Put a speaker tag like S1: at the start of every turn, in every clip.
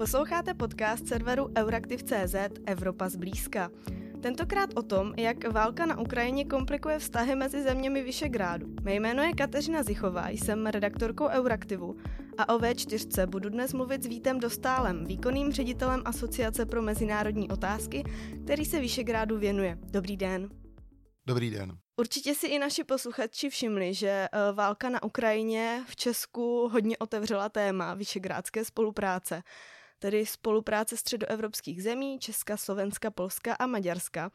S1: Posloucháte podcast serveru Euraktiv.cz Evropa zblízka. Tentokrát o tom, jak válka na Ukrajině komplikuje vztahy mezi zeměmi Vyšegrádu. Mé jméno je Kateřina Zichová, jsem redaktorkou Euraktivu a o V4 budu dnes mluvit s Vítem Dostálem, výkonným ředitelem Asociace pro mezinárodní otázky, který se Vyšegrádu věnuje. Dobrý den.
S2: Dobrý den.
S1: Určitě si i naši posluchači všimli, že eh, válka na Ukrajině v Česku hodně otevřela téma vyšegrádské spolupráce, tedy spolupráce středoevropských zemí, Česka, Slovenska, Polska a Maďarska.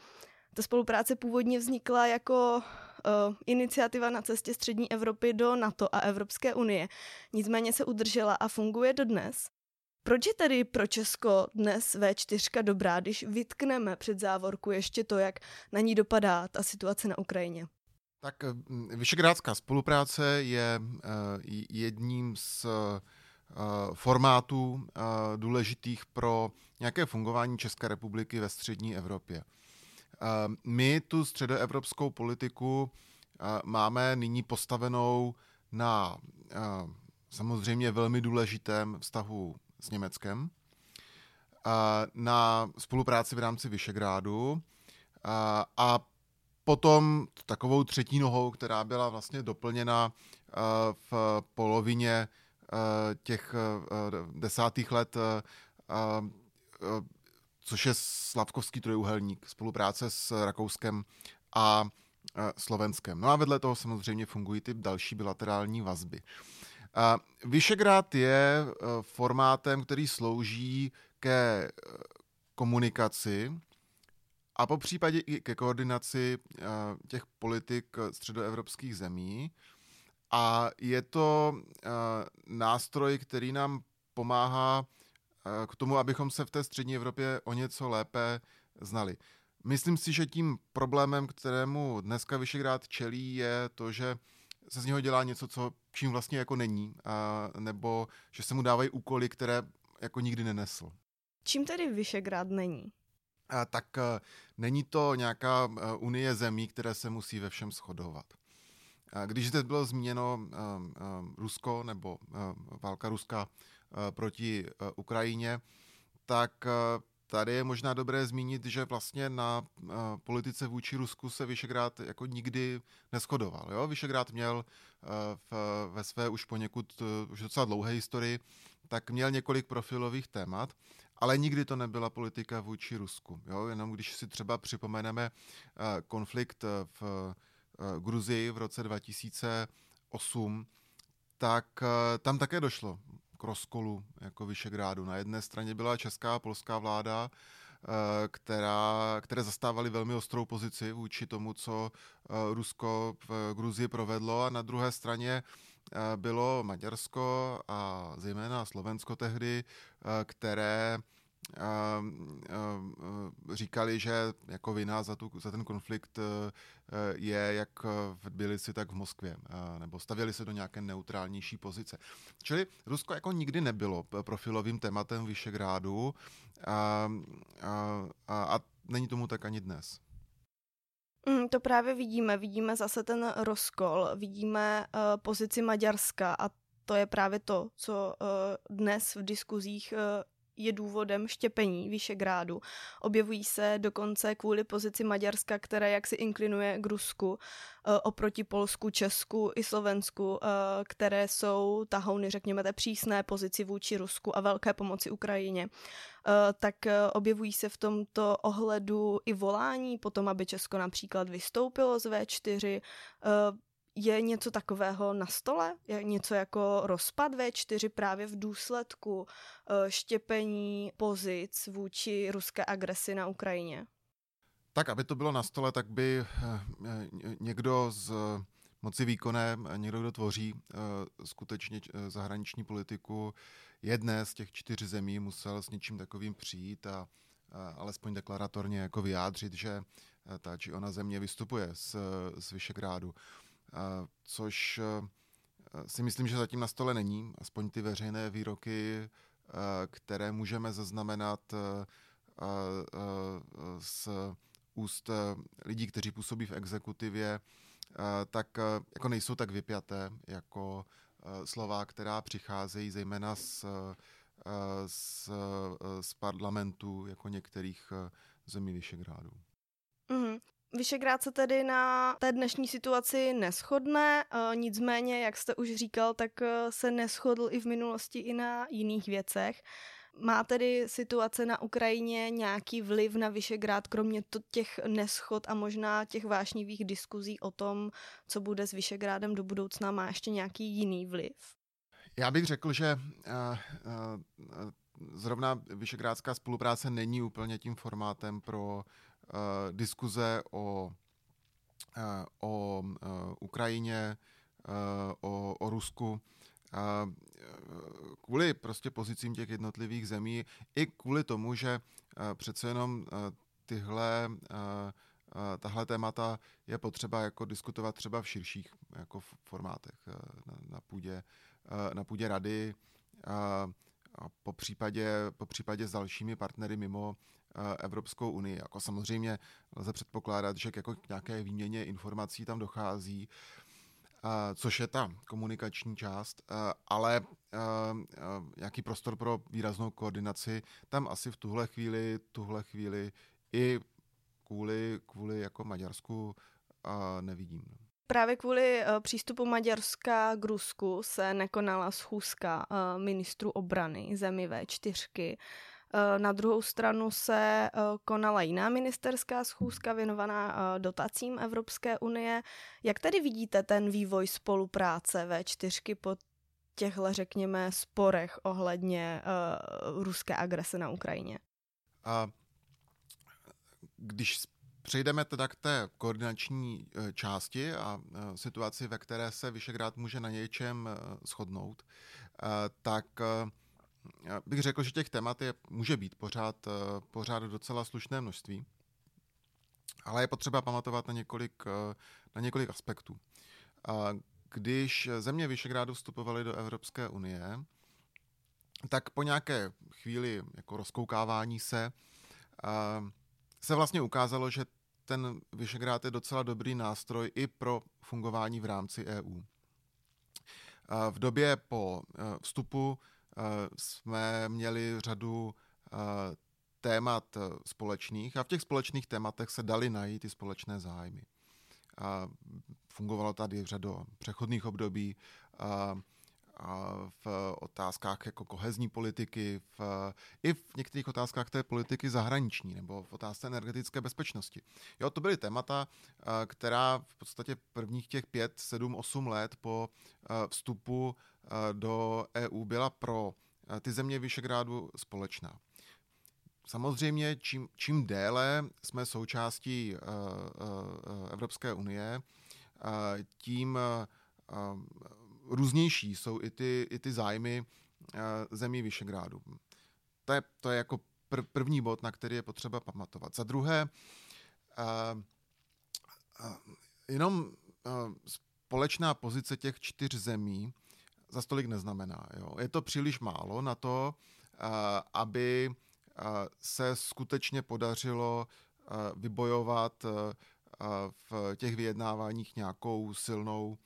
S1: Ta spolupráce původně vznikla jako uh, iniciativa na cestě střední Evropy do NATO a Evropské unie. Nicméně se udržela a funguje dodnes. Proč je tedy pro Česko dnes V4 dobrá, když vytkneme před závorku ještě to, jak na ní dopadá ta situace na Ukrajině?
S2: Tak mm, Vyšegrádská spolupráce je eh, jedním z formátů eh, důležitých pro nějaké fungování České republiky ve střední Evropě. My tu středoevropskou politiku máme nyní postavenou na samozřejmě velmi důležitém vztahu s Německem na spolupráci v rámci Vyšegrádu a potom takovou třetí nohou, která byla vlastně doplněna v polovině těch desátých let, což je Slavkovský trojuhelník, spolupráce s Rakouskem a Slovenskem. No a vedle toho samozřejmě fungují ty další bilaterální vazby. Vyšegrád je eh, formátem, který slouží ke eh, komunikaci a po případě i ke koordinaci eh, těch politik středoevropských zemí. A je to nástroj, který nám pomáhá k tomu, abychom se v té střední Evropě o něco lépe znali. Myslím si, že tím problémem, kterému dneska Vyšegrád čelí, je to, že se z něho dělá něco, co čím vlastně jako není, a, nebo že se mu dávají úkoly, které jako nikdy nenesl.
S1: Čím tedy Vyšegrád není?
S2: A, tak a, není to nějaká a, unie zemí, které se musí ve všem shodovat. Když zde bylo zmíněno a, a, Rusko nebo a, válka Ruska a, proti a, Ukrajině, tak a, Tady je možná dobré zmínit, že vlastně na uh, politice vůči Rusku se Vyšegrád jako nikdy neschodoval. Jo? Vyšegrád měl uh, v, ve své už poněkud uh, už docela dlouhé historii, tak měl několik profilových témat, ale nikdy to nebyla politika vůči Rusku. Jo? Jenom když si třeba připomeneme uh, konflikt v uh, Gruzii v roce 2008, tak uh, tam také došlo k rozkolu jako Vyšegrádu. Na jedné straně byla česká a polská vláda, eh, která, které zastávaly velmi ostrou pozici vůči tomu, co eh, Rusko v Gruzii provedlo a na druhé straně eh, bylo Maďarsko a zejména Slovensko tehdy, které říkali, že jako vina za, tu, za ten konflikt e, je jak v Tbilisi, tak v Moskvě, nebo stavěli se do nějaké neutrálnější pozice. Čili Rusko jako nikdy nebylo profilovým tématem Vyšegrádu a, a, a, a není tomu tak ani dnes.
S1: Mm, to právě vidíme. Vidíme zase ten rozkol, vidíme uh, pozici Maďarska a to je právě to, co uh, dnes v diskuzích uh, je důvodem štěpení Vyšegrádu. Objevují se dokonce kvůli pozici Maďarska, které jak si inklinuje k Rusku eh, oproti Polsku, Česku i Slovensku, eh, které jsou tahouny, řekněme, té přísné pozici vůči Rusku a velké pomoci Ukrajině. Eh, tak objevují se v tomto ohledu i volání potom, aby Česko například vystoupilo z V4, je něco takového na stole? Je něco jako rozpad V4 právě v důsledku eh, štěpení pozic vůči ruské agresi na Ukrajině?
S2: Tak, aby to bylo na stole, tak by eh, někdo z moci výkonné, někdo, kdo tvoří eh, skutečně zahraniční politiku, jedné z těch čtyř zemí musel s něčím takovým přijít a alespoň deklaratorně jako vyjádřit, že ta či ona země vystupuje z, z Vyšegrádu což eh, si myslím, že zatím na stole není. Aspoň ty veřejné výroky, eh, které můžeme zaznamenat eh, z úst lidí, kteří působí v exekutivě, tak jako nejsou tak vypjaté jako slova, která přicházejí zejména z z, z parlamentu jako některých zemí Vyšegrádu.
S1: Mm-hmm. Vyšegrád se tedy na té dnešní situaci neschodne, nicméně, jak jste už říkal, tak se neschodl i v minulosti i na jiných věcech. Má tedy situace na Ukrajině nějaký vliv na Vyšegrád, kromě to těch neschod a možná těch vášnivých diskuzí o tom, co bude s Vyšegrádem do budoucna, má ještě nějaký jiný vliv?
S2: Já bych řekl, že uh, uh, zrovna Vyšegrádská spolupráce není úplně tím formátem pro diskuze o, uh, o uh, Ukrajině, o, o Rusku. Uh, kvůli prostě pozicím těch jednotlivých zemí, i kvůli tomu, že eh, přece jenom eh, tyhle eh, tahle témata je potřeba jako diskutovat třeba v širších jako formátech na, půdě, na půdě rady a po, případě, po případě s dalšími partnery mimo Evropskou unii. Jako samozřejmě lze předpokládat, že k jako nějaké výměně informací tam dochází, což je ta komunikační část, ale nějaký prostor pro výraznou koordinaci tam asi v tuhle chvíli, tuhle chvíli i kvůli, kvůli jako Maďarsku nevidím.
S1: Právě kvůli přístupu Maďarska k Rusku se nekonala schůzka ministrů obrany zemi V4. Eh, na druhou stranu se eh, konala jiná ministerská schůzka věnovaná eh, dotacím Evropské unie. Jak tedy vidíte ten vývoj spolupráce V4 po těchto, řekněme, sporech ohledně ruské agrese na Ukrajině? A
S2: když přejdeme teda k té koordinační části a situaci, ve které se Vyšegrád může na něčem shodnout, tak já bych řekl, že těch témat je, může být pořád, eh, pořád docela slušné množství, ale je potřeba pamatovat na několik, eh, na několik aspektů. Když země Vyšegrádu vstupovaly do Evropské unie, tak po nějaké chvíli jako rozkoukávání se se vlastně ukázalo, že ten Vyšegrád je docela dobrý nástroj i pro fungování v rámci EU. V době po eh, vstupu Eh, jsme měli řadu eh, témat eh, společných a v těch společných tématech se dali najít i společné zájmy. A fungovalo tady řada přechodných období a, a v otázkách jako kohezní politiky, v, i v některých otázkách té politiky zahraniční nebo v otázce energetické bezpečnosti. Jo, to byly témata, která v podstatě prvních těch pět, sedm, osm let po vstupu do EU byla pro ty země Vyšegrádu společná. Samozřejmě, čím, čím déle jsme součástí Evropské unie, tím různější jsou i ty, i ty zájmy zemí Vyšegrádu. To je, to je jako pr- první bod, na který je potřeba pamatovat. Za druhé, jenom společná pozice těch čtyř zemí za stolik neznamená. Jo. Je to příliš málo na to, aby se skutečně podařilo vybojovat v těch vyjednáváních nějakou silnou,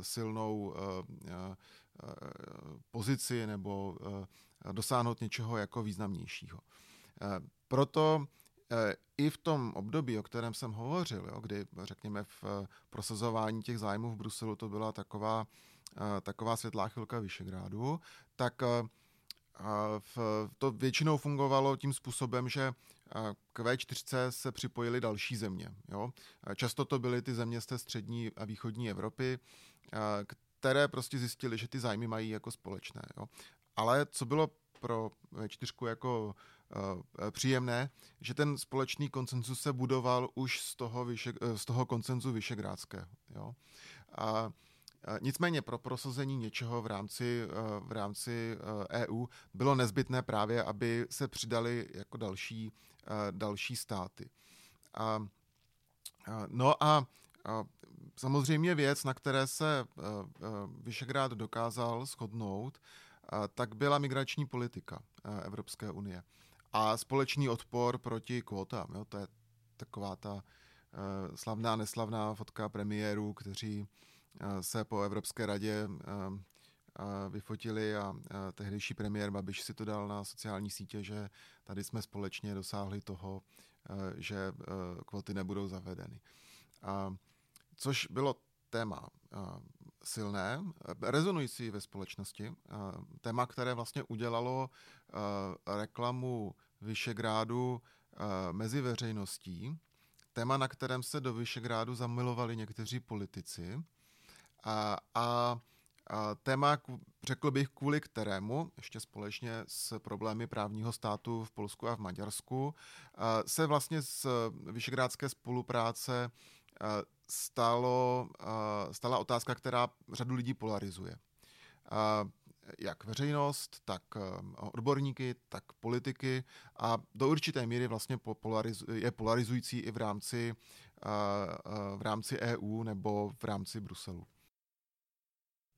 S2: silnou pozici nebo dosáhnout něčeho jako významnějšího. Proto i v tom období, o kterém jsem hovořil, jo, kdy řekněme v prosazování těch zájmů v Bruselu to byla taková taková světlá chvilka Vyšegrádu, tak to většinou fungovalo tím způsobem, že k V4 se připojily další země. Jo? Často to byly ty země z té střední a východní Evropy, které prostě zjistili, že ty zájmy mají jako společné. Jo? Ale co bylo pro V4 jako uh, příjemné, že ten společný koncenzus se budoval už z toho, vyše, z toho koncenzu vyšegrádského. Jo? A Nicméně pro prosazení něčeho v rámci, eh, v rámci EU eh, e bylo nezbytné právě, aby se přidali jako další, eh, další státy. A, no a samozřejmě věc, na které se Vyšegrád dokázal shodnout, tak byla migrační politika Evropské unie a společný odpor proti kvótám. To je taková ta slavná, neslavná fotka premiérů, kteří se po Evropské radě vyfotili a tehdejší premiér Babiš si to dal na sociální sítě, že tady jsme společně dosáhli toho, že kvoty nebudou zavedeny. Což bylo téma silné, rezonující ve společnosti, téma, které vlastně udělalo reklamu Vyšegrádu mezi veřejností, téma, na kterém se do Vyšegrádu zamilovali někteří politici a, a a téma, řekl bych, kvůli kterému, ještě společně s problémy právního státu v Polsku a v Maďarsku, se vlastně z vyšegrádské spolupráce stalo, stala otázka, která řadu lidí polarizuje. Jak veřejnost, tak odborníky, tak politiky a do určité míry vlastně je polarizující i v rámci, v rámci EU nebo v rámci Bruselu.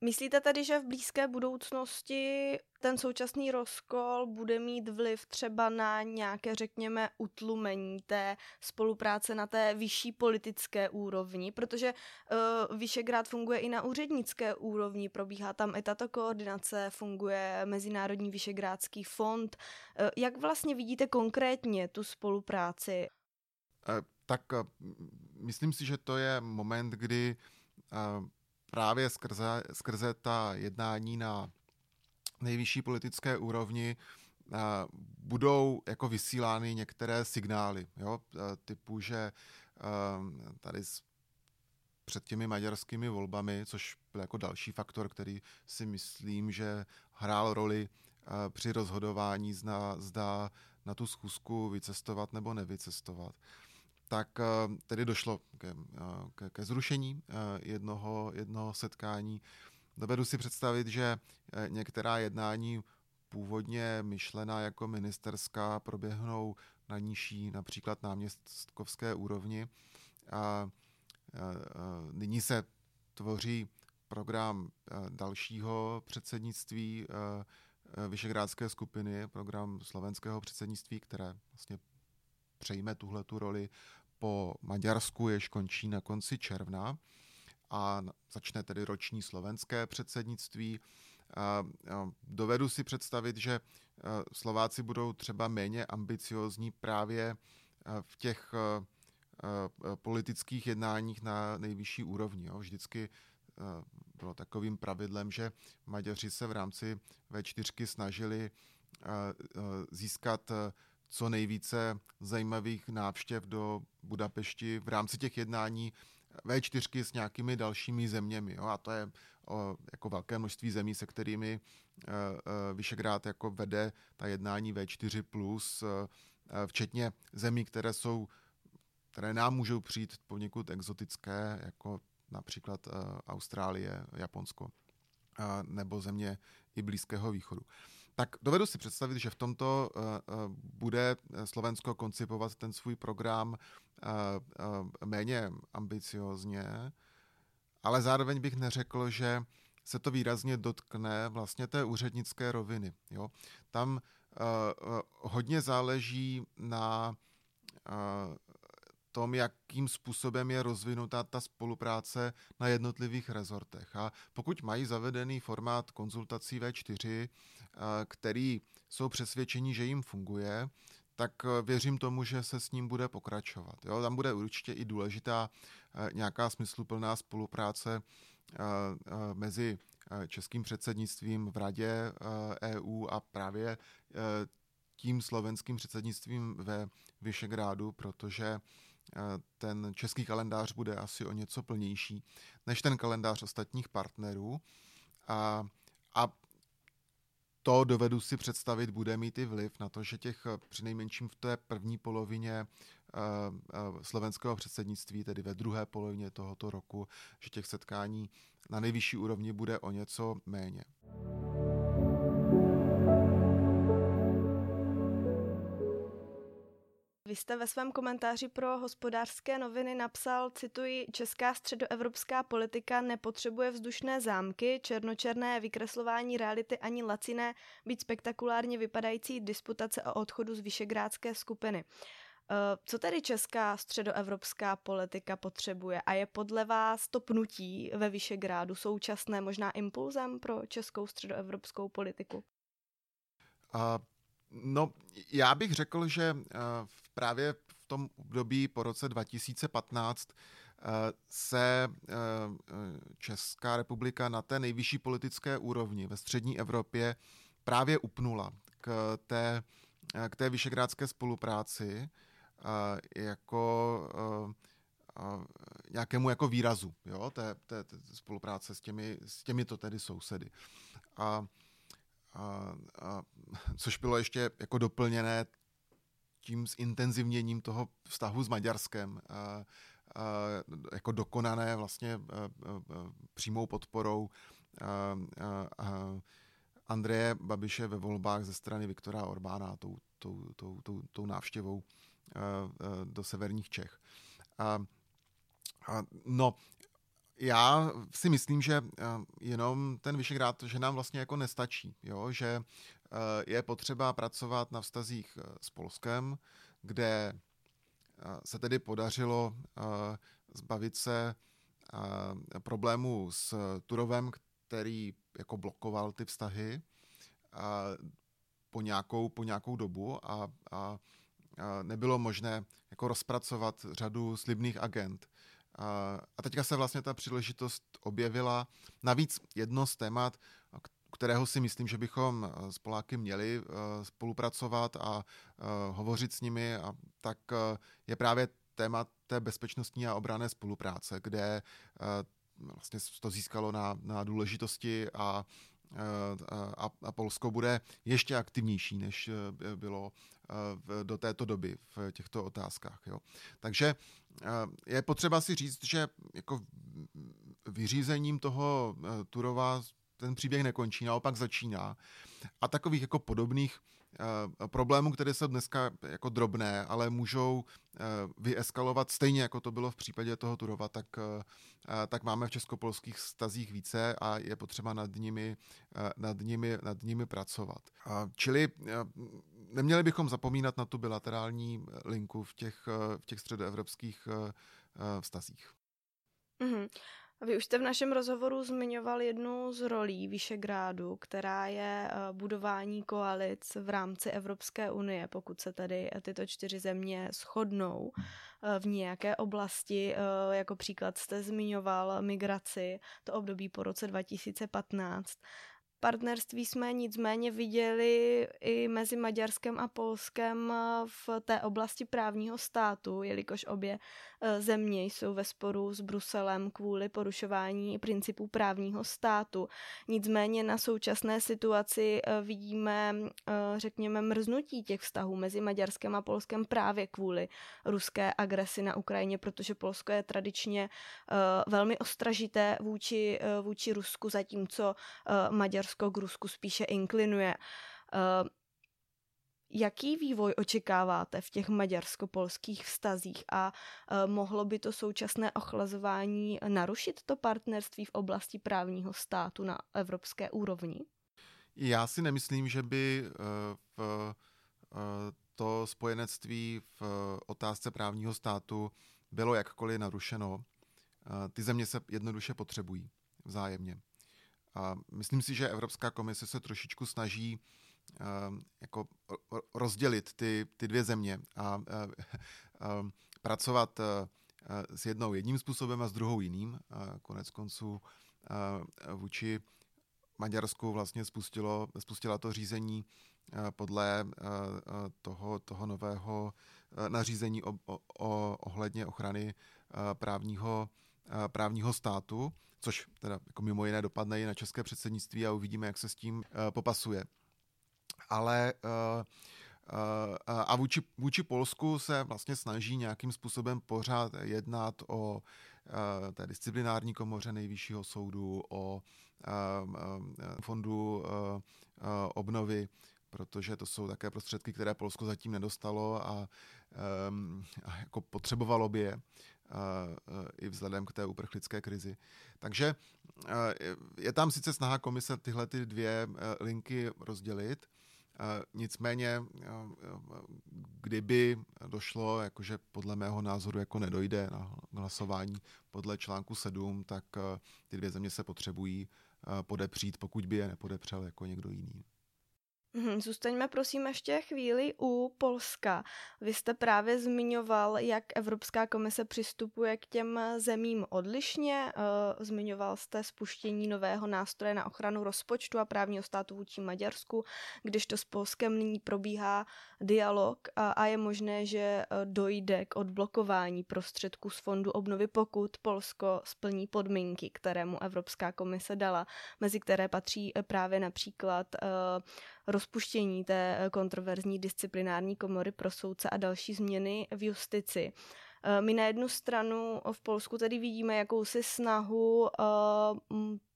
S1: Myslíte tedy, že v blízké budoucnosti ten současný rozkol bude mít vliv třeba na nějaké, řekněme, utlumení té spolupráce na té vyšší politické úrovni, protože uh, Vyšegrad funguje i na úřednické úrovni, probíhá tam i tato koordinace, funguje Mezinárodní Vyšegrádský fond. Uh, jak vlastně vidíte konkrétně tu spolupráci?
S2: Uh, tak myslím si, že to je moment, kdy právě skrze, skrze ta jednání na nejvyšší politické úrovni budou jako vysílány některé signály, jo, typu, že tady před těmi maďarskými volbami, což byl jako další faktor, který si myslím, že hrál roli při rozhodování, zda, na tu schůzku vycestovat nebo nevycestovat tak eh, tedy došlo ke, eh, ke, ke zrušení eh, jednoho, jednoho setkání. Dovedu si představit, že některá jednání původně myšlená jako ministerská proběhnou na nižší, například náměstkovské úrovni. A nyní se tvoří program dalšího předsednictví Vyšegrádské skupiny, program slovenského předsednictví, které vlastně přejme tuhle tu roli po Maďarsku, jež končí na konci června a začne tedy roční slovenské předsednictví. Dovedu si představit, že Slováci budou třeba méně ambiciozní právě v těch politických jednáních na nejvyšší úrovni. Vždycky bylo takovým pravidlem, že Maďaři se v rámci V4 snažili získat co nejvíce zajímavých návštěv do Budapešti v rámci těch jednání V4 s nějakými dalšími zeměmi. Jo? A to je o, jako velké množství zemí, se kterými e, e, Vyšegrád jako vede ta jednání V4+, plus, e, včetně zemí, které jsou které nám můžou přijít poněkud exotické, jako například e, Austrálie, Japonsko e, nebo země i Blízkého východu. Tak dovedu si představit, že v tomto uh, uh, bude Slovensko koncipovat ten svůj program méně ambiciozně, ale zároveň bych neřekl, že se to výrazně dotkne vlastně té úřednické roviny. Jo? Tam hodně záleží na tom, jakým způsobem je rozvinutá ta spolupráce na jednotlivých rezortech. A pokud mají zavedený formát konzultací V4, který jsou přesvědčení, že jim funguje, tak e, věřím tomu, že se s ním bude pokračovat. Jo? Tam bude určitě i důležitá e, nějaká smysluplná spolupráce e, mezi českým předsednictvím v Radě EU a právě tím slovenským předsednictvím ve Vyšegrádu, protože ten český kalendář bude asi o něco plnější než ten kalendář ostatních partnerů. A, a to dovedu si představit, bude mít i vliv na to, že těch přinejmenším v té první polovině slovenského předsednictví, tedy ve druhé polovině tohoto roku, že těch setkání na nejvyšší úrovni bude o něco méně.
S1: Vy jste ve svém komentáři pro hospodářské noviny napsal, cituji, Česká středoevropská politika nepotřebuje vzdušné zámky, černočerné vykreslování reality ani laciné, být spektakulárně vypadající disputace o odchodu z Vyšegrádské skupiny. Co tedy česká středoevropská politika potřebuje a je podle vás to pnutí ve Vyšegrádu současné možná impulzem pro českou středoevropskou politiku?
S2: Uh, no, já bych řekl, že uh, právě v tom období po roce 2015 se Česká republika na té nejvyšší politické úrovni ve střední Evropě právě upnula k té, k té vyšegrádské spolupráci jako nějakému jako výrazu jo, té, té, té spolupráce s, těmi, s těmito tedy sousedy. A, a, a, což bylo ještě jako doplněné tím zintenzivněním toho vztahu s Maďarskem, a, a, jako dokonané vlastně a, a, přímou podporou a, a, a Andreje Babiše ve volbách ze strany Viktora Orbána tou, tou, tou, tou, tou návštěvou a, a, do severních Čech. A, a, no, já si myslím, že jenom ten Vyšegrád, že nám vlastně jako nestačí, jo? že je potřeba pracovat na vztazích s Polskem, kde se tedy podařilo zbavit se problému s Turovem, který jako blokoval ty vztahy po nějakou, po nějakou dobu a, a, a nebylo možné jako rozpracovat řadu slibných agent. A, teďka se vlastně ta příležitost objevila. Navíc jedno z témat, kterého si myslím, že bychom s Poláky měli spolupracovat a hovořit s nimi, a tak je právě téma té bezpečnostní a obrané spolupráce, kde vlastně to získalo na, na důležitosti a, a, a Polsko bude ještě aktivnější, než bylo do této doby v těchto otázkách. Jo. Takže je potřeba si říct, že jako vyřízením toho Turova ten příběh nekončí, naopak začíná. A takových jako podobných Eh, problémů, které jsou dneska jako drobné, ale můžou eh, vyeskalovat stejně, jako to bylo v případě toho Turova, tak, eh, tak máme v českopolských stazích více a je potřeba nad nimi, nad nimi, nad nimi pracovat. Čili neměli bychom zapomínat na tu bilaterální linku v těch, v těch středoevropských vztazích.
S1: Mm-hmm. Vy už jste v našem rozhovoru zmiňoval jednu z rolí Vyšegrádu, která je eh, budování koalic v rámci Evropské unie, pokud se tedy tyto čtyři země shodnou eh, v nějaké oblasti. Eh, jako příklad jste zmiňoval migraci, to období po roce 2015. Partnerství jsme nicméně viděli i mezi Maďarskem a Polskem v té oblasti právního státu, jelikož obě země jsou ve sporu s Bruselem kvůli porušování principů právního státu. Nicméně na současné situaci e, vidíme, e, řekněme, mrznutí těch vztahů mezi Maďarskem a Polskem právě kvůli ruské agresi na Ukrajině, protože Polsko je tradičně velmi ostražité vůči, vůči Rusku, zatímco Maďarsko k Rusku spíše inklinuje. Jaký vývoj očekáváte v těch maďarsko-polských vztazích a uh, mohlo by to současné ochlazování narušit to partnerství v oblasti právního státu na evropské úrovni?
S2: Já si nemyslím, že by uh, v, to spojenectví v otázce právního státu bylo jakkoliv narušeno. Ty země se jednoduše potřebují vzájemně. A myslím si, že Evropská komise se trošičku snaží jako rozdělit ty, ty dvě země a uh, uh, pracovat uh, s jednou jedním způsobem a s druhou jiným. Konec konců vůči Maďarsku vlastně spustilo, spustila to řízení podle toho, toho nového nařízení o, o, ohledně ochrany právního, právního státu což teda jako mimo jiné dopadne i na české předsednictví a uvidíme, jak se s tím popasuje. Ale uh, uh, a vůči, vůči Polsku se vlastně snaží nějakým způsobem pořád jednat o té disciplinární komoře nejvyššího soudu, o fondu obnovy, protože to jsou také prostředky, které Polsko zatím nedostalo a, a jako potřebovalo by je i vzhledem k té uprchlické krizi. Takže je tam sice snaha komise tyhle ty dvě linky rozdělit, Nicméně, kdyby došlo, jakože podle mého názoru jako nedojde na hlasování podle článku 7, tak ty dvě země se potřebují podepřít, pokud by je nepodepřel jako někdo jiný.
S1: Mhm, zůstaňme prosím ještě chvíli u Polska. Vy jste právě zmiňoval, jak Evropská komise přistupuje k těm zemím odlišně. Eh, zmiňoval jste spuštění nového nástroje na ochranu rozpočtu a právního státu vůči Maďarsku, když to s Polskem nyní probíhá dialog a je možné, že eh, dojde k odblokování prostředků z fondu obnovy, pokud Polsko splní podmínky, kterému Evropská komise dala, mezi které patří eh, právě například rozpuštění té eh, kontroverzní disciplinární komory pro soudce a další změny v justici. Eh, my na jednu stranu v Polsku tedy vidíme jakousi snahu eh,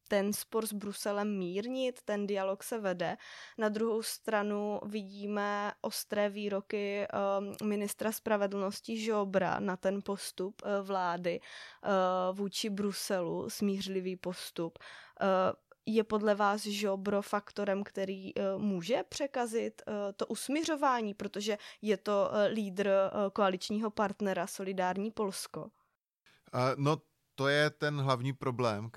S1: ten spor s Bruselem mírnit, ten dialog se vede. Na druhou stranu vidíme ostré výroky ministra spravedlnosti Žobra na ten postup vlády vůči Bruselu, smířlivý postup je podle vás žobro faktorem, který uh, může překazit uh, to usmiřování, protože je to uh, lídr koaličního partnera Solidární Polsko?
S2: No, to je ten hlavní problém,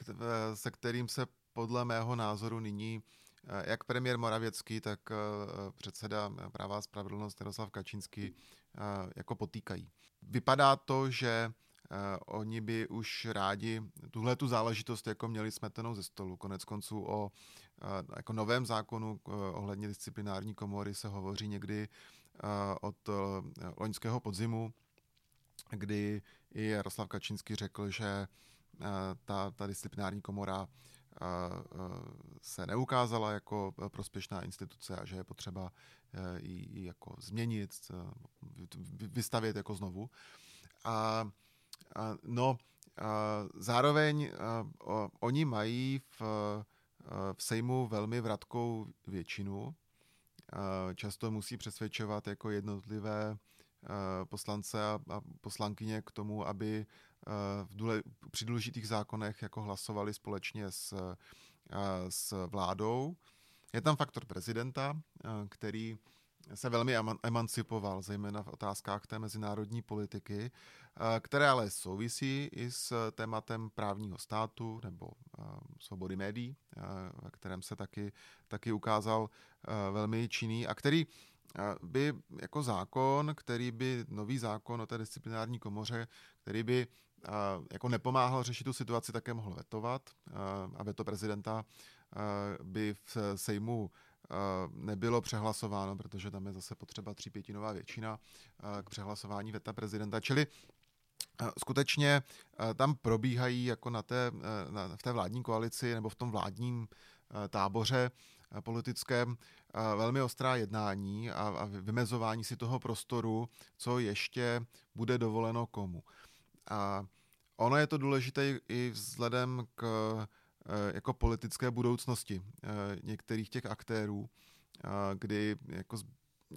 S2: se kterým se podle mého názoru nyní jak premiér Moravěcký, tak předseda práva a spravedlnost Jaroslav Kačínský jako potýkají. Vypadá to, že oni by už rádi tuhle tu záležitost jako měli smetenou ze stolu. Konec konců o uh, jako novém zákonu uh, ohledně disciplinární komory se hovoří někdy od loňského podzimu, kdy i Jaroslav Kačínský řekl, že ta, ta disciplinární komora se neukázala jako prospěšná instituce a že je potřeba ji jako změnit, vystavět jako znovu. A No, zároveň oni mají v, v Sejmu velmi vratkou většinu. Často musí přesvědčovat jako jednotlivé poslance a, poslankyně k tomu, aby v důle, při důležitých zákonech jako hlasovali společně s, s vládou. Je tam faktor prezidenta, který se velmi emancipoval, zejména v otázkách té mezinárodní politiky, eh, které ale souvisí i s tématem právního státu nebo eh, svobody médií, eh, ve kterém se taky, taky ukázal velmi činný a který by jako zákon, který by, nový zákon o té disciplinární komoře, který by jako nepomáhal řešit tu situaci, také mohl vetovat a veto prezidenta by v Sejmu nebylo přehlasováno, protože tam je zase potřeba třípětinová většina k přehlasování veta prezidenta. Čili skutečně tam probíhají jako na té, na, v té vládní koalici nebo v tom vládním táboře politickém velmi ostrá jednání a, a vymezování si toho prostoru, co ještě bude dovoleno komu. A ono je to důležité i vzhledem k Eh, jako politické budoucnosti eh, některých těch aktérů, eh, kdy jako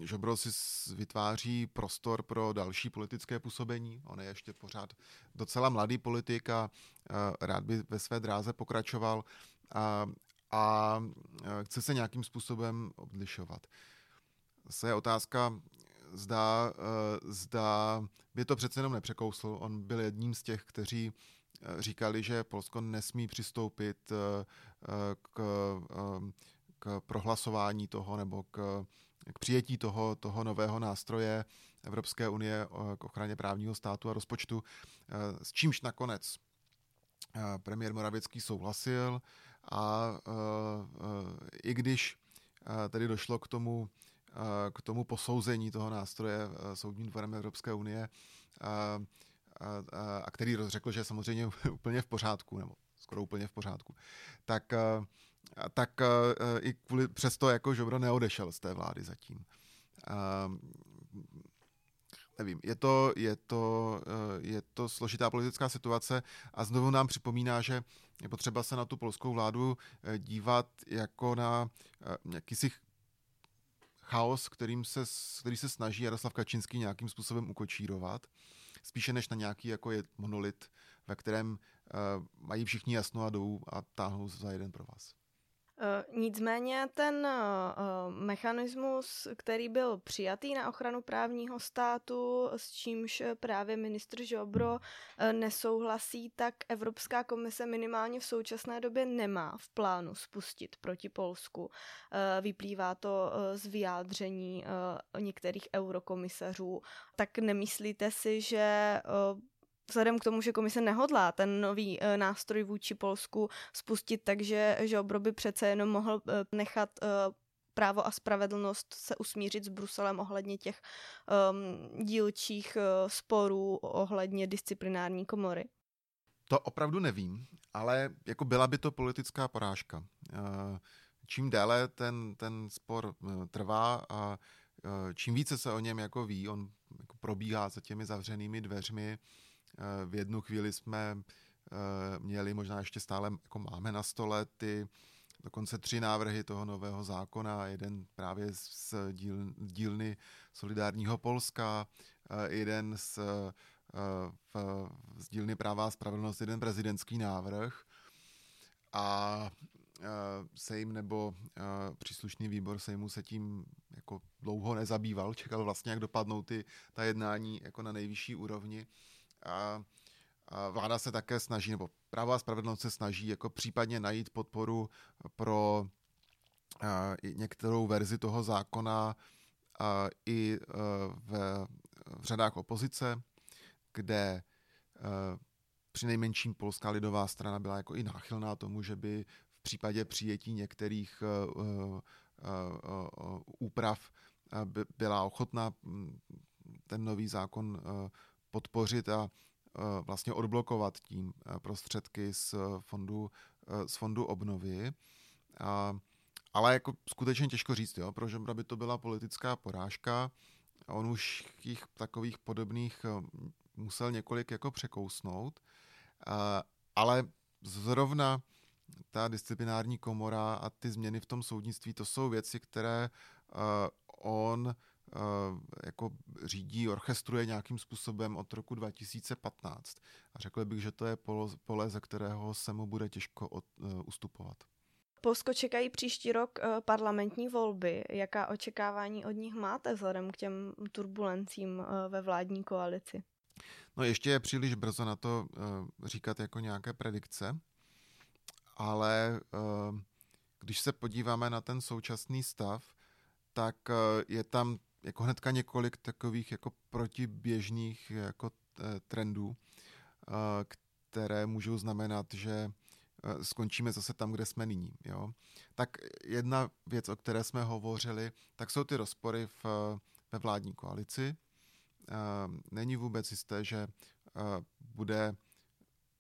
S2: Žobro si vytváří prostor pro další politické působení. On je ještě pořád docela mladý politik a rád by ve své dráze pokračoval a, a chce se nějakým způsobem odlišovat. Zase je otázka, zda, zda by to přece jenom nepřekousl. On byl jedním z těch, kteří říkali, že Polsko nesmí přistoupit eh, k, eh, k prohlasování toho nebo k, k přijetí toho, toho nového nástroje Evropské unie k ochraně právního státu a rozpočtu, eh, s čímž nakonec premiér Moravěcký souhlasil a i když tedy došlo k tomu, k tomu posouzení toho nástroje Soudním dvorem Evropské unie, a, a, který řekl, že je samozřejmě úplně v pořádku, nebo skoro úplně v pořádku, tak, tak i kvůli, přesto jako Žobro neodešel z té vlády zatím. A, nevím, je to, je, to, je to složitá politická situace a znovu nám připomíná, že je potřeba se na tu polskou vládu dívat jako na jakýsi chaos, kterým se, který se snaží Jaroslav Kačinský nějakým způsobem ukočírovat spíše než na nějaký jako je monolit, ve kterém uh, mají všichni jasno a jdou a táhnou za jeden pro vás.
S1: Eh, nicméně ten eh, mechanismus, který byl přijatý na ochranu právního státu, s čímž právě ministr Žobro eh, nesouhlasí, tak Evropská komise minimálně v současné době nemá v plánu spustit proti Polsku. Vyplývá to z vyjádření některých eurokomisařů. Tak nemyslíte si, že vzhledem k tomu, že komise nehodlá ten nový e, nástroj vůči Polsku spustit, takže Žobro by přece jenom mohl e, nechat e, právo a spravedlnost se usmířit s Bruselem ohledně těch um, dílčích sporů ohledně disciplinární komory?
S2: To opravdu nevím, ale jako byla by to politická porážka. Čím déle ten, ten spor trvá a čím více se o něm jako ví, on jako probíhá za těmi zavřenými dveřmi, v jednu chvíli jsme eh, měli, možná ještě stále jako máme na stole ty dokonce tři návrhy toho nového zákona, jeden právě z díl, dílny Solidárního Polska, eh, jeden z, eh, z dílny Práva a spravedlnost, jeden prezidentský návrh. A Sejm nebo příslušný výbor Sejmu se tím jako dlouho nezabýval, čekal vlastně, jak dopadnou ty, ta jednání jako na nejvyšší úrovni. A, a vláda se také snaží, nebo právo a spravedlnost se snaží jako případně najít podporu pro a, některou verzi toho zákona a, i a, v, v řadách opozice, kde a, při nejmenším Polská lidová strana byla jako i náchylná tomu, že by v případě přijetí některých uh, úprav byla ochotná ten nový zákon podpořit a e, vlastně odblokovat tím e, prostředky z fondu, e, z fondu obnovy. A, ale jako skutečně těžko říct, jo, pro Žembra by to byla politická porážka. On už jich takových podobných musel několik jako překousnout, ale zrovna ta disciplinární komora a ty změny v tom soudnictví, to jsou věci, které on jako řídí, orchestruje nějakým způsobem od roku 2015. A řekl bych, že to je pole, ze kterého se mu bude těžko od, uh, ustupovat.
S1: Polsko čekají příští rok uh, parlamentní volby. Jaká očekávání od nich máte vzhledem k těm turbulencím ve vládní koalici?
S2: No ještě je příliš brzo na to říkat jako nějaké predikce, ale když se podíváme na ten současný stav, tak je tam jako hnedka několik takových jako protiběžných jako eh, trendů, eh, které můžou znamenat, že eh, skončíme zase tam, kde jsme nyní. Jo? Tak jedna věc, o které jsme hovořili, tak jsou ty rozpory v, ve vládní koalici. Není vůbec jisté, že bude,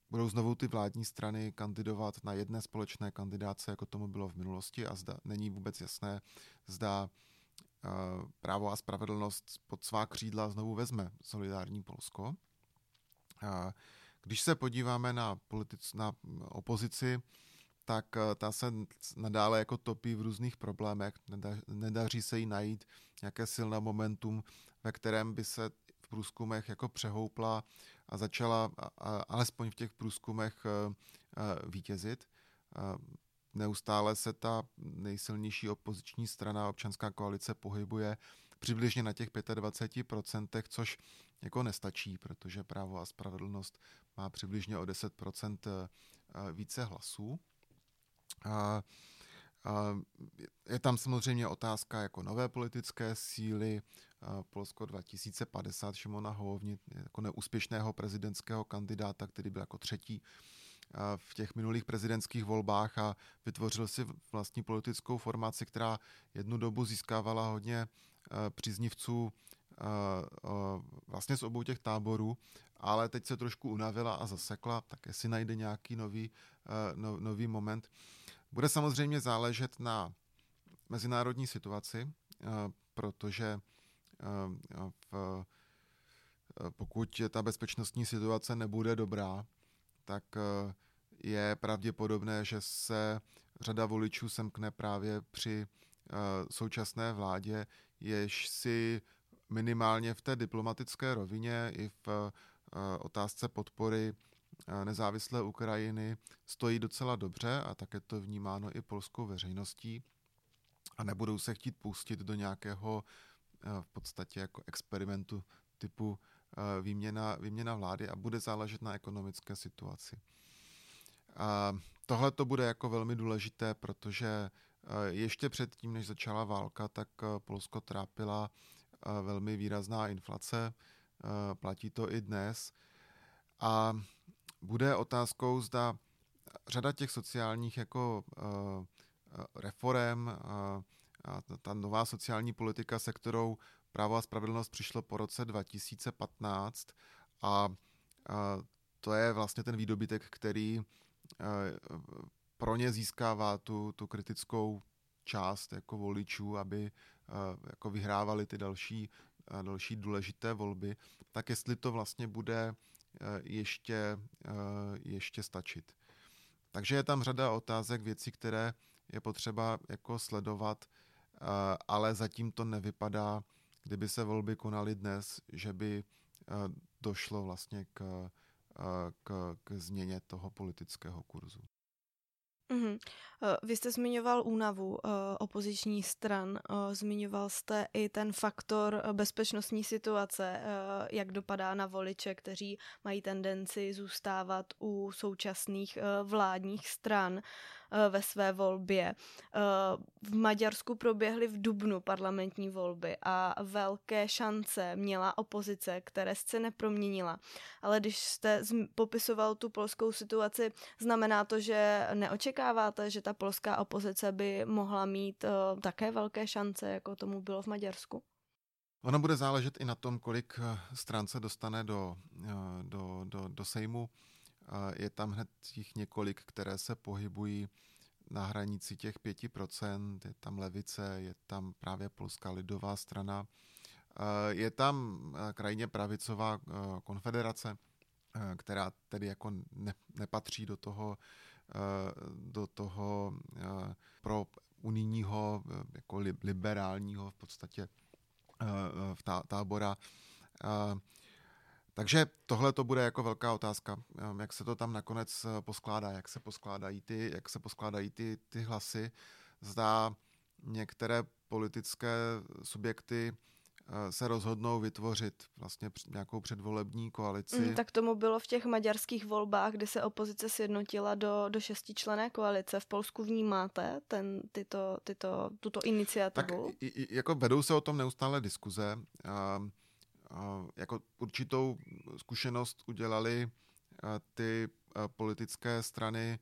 S2: budou znovu ty vládní strany kandidovat na jedné společné kandidáce, jako tomu bylo v minulosti a zda není vůbec jasné, zda právo a spravedlnost pod svá křídla znovu vezme solidární Polsko. Když se podíváme na, politic, na opozici, tak eh, ta se nadále jako topí v různých problémech. Nedaří se jí najít nějaké silné momentum, ve kterém by se v průzkumech jako přehoupla a začala alespoň v těch průzkumech eh, eh, vítězit. Neustále se ta nejsilnější opoziční strana, občanská koalice, pohybuje přibližně na těch 25%, což jako nestačí, protože právo a spravedlnost má přibližně o 10% eh, více hlasů. A, je tam samozřejmě otázka jako nové politické síly, Polsko 2050 Šimona Holovni, jako neúspěšného prezidentského kandidáta, který byl jako třetí v těch minulých prezidentských volbách a vytvořil si vlastní politickou formaci, která jednu dobu získávala hodně eh, příznivců eh, vlastně z obou těch táborů, ale teď se trošku unavila a zasekla, tak jestli najde nějaký nový, no, nový moment. Bude samozřejmě záležet na mezinárodní situaci, protože v, pokud ta bezpečnostní situace nebude dobrá, tak eh, je pravděpodobné, že se řada voličů semkne právě při eh, současné vládě, jež si minimálně v té diplomatické rovině i v eh, otázce podpory nezávislé Ukrajiny stojí docela dobře a také to vnímáno i polskou veřejností. A nebudou se chtít pustit do nějakého v podstatě jako experimentu typu výměna, výměna vlády a bude záležet na ekonomické situaci. Tohle to bude jako velmi důležité, protože ještě předtím, než začala válka, tak Polsko trápila velmi výrazná inflace, platí to i dnes. A bude otázkou, zda řada těch sociálních jako reform, ta nová sociální politika, se kterou právo a spravedlnost přišlo po roce 2015 a, to je vlastně ten výdobytek, který pro ně získává tu, tu kritickou část jako voličů, aby jako vyhrávali ty další, další důležité volby, tak jestli to vlastně bude ještě, ještě stačit. Takže je tam řada otázek, věcí, které je potřeba jako sledovat, ale zatím to nevypadá, kdyby se volby konaly dnes, že by došlo vlastně k, k, k změně toho politického kurzu.
S1: Mm-hmm. Vy jste zmiňoval únavu opoziční stran, zmiňoval jste i ten faktor bezpečnostní situace, jak dopadá na voliče, kteří mají tendenci zůstávat u současných vládních stran. Eh, ve své volbě. Eh, v Maďarsku proběhly v Dubnu parlamentní volby a velké šance měla opozice, které se neproměnila. Ale když jste popisoval tu polskou situaci, znamená to, že neočekáváte, že ta polská opozice by mohla mít eh, také velké šance, jako tomu bylo v Maďarsku?
S2: Ono bude záležet i na tom, kolik stran se dostane do, do, do, do Sejmu. Je tam hned těch několik, které se pohybují na hranici těch 5%, je tam levice, je tam právě Polská lidová strana, je tam krajně pravicová konfederace, která tedy jako ne, nepatří do toho, do toho pro unijního, jako liberálního v podstatě v tábora. Takže tohle to bude jako velká otázka, ehm, jak se to tam nakonec eh, poskládá, jak se poskládají ty, jak se poskládají ty, ty hlasy. Zdá některé politické subjekty eh, se rozhodnou vytvořit vlastně nějakou předvolební koalici. Mm,
S1: tak tomu bylo v těch maďarských volbách, kdy se opozice sjednotila do, do šestičlené koalice. V Polsku vnímáte ten, tyto, tyto, tuto iniciativu?
S2: Tak jako vedou se o tom neustále diskuze. Uh, jako určitou zkušenost udělali ty politické strany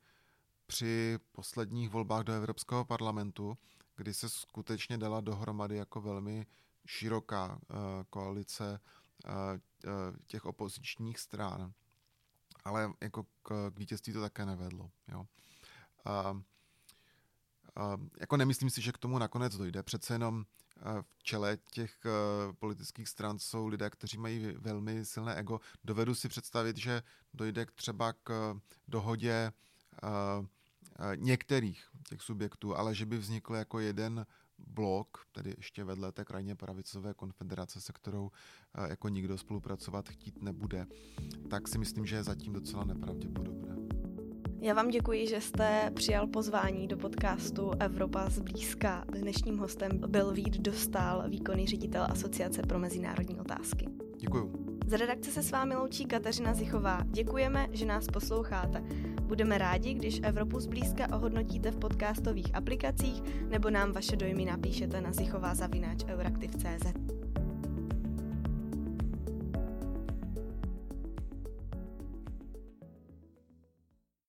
S2: při posledních volbách do Evropského parlamentu, kdy se skutečně dala dohromady jako velmi široká koalice těch opozičních stran. Ale jako k, k vítězství to také nevedlo. Jo. A, a, jako nemyslím si, že k tomu nakonec dojde. Přece jenom v čele těch eh, politických stran jsou lidé, kteří mají velmi silné ego. Dovedu si představit, že dojde třeba k dohodě eh, eh, některých těch subjektů, ale že by vznikl jako jeden blok, tedy ještě vedle té krajně pravicové konfederace, se kterou jako nikdo spolupracovat chtít nebude, tak si myslím, že je zatím docela nepravděpodobné.
S1: Já vám děkuji, že jste přijal pozvání do podcastu Evropa zblízka. Dnešním hostem byl Vít Dostal, výkonný ředitel Asociace pro mezinárodní otázky.
S2: Děkuju.
S1: Z redakce se s vámi loučí Kateřina Zichová. Děkujeme, že nás posloucháte. Budeme rádi, když Evropu zblízka ohodnotíte v podcastových aplikacích nebo nám vaše dojmy napíšete na zichová zavináč euraktiv.cz.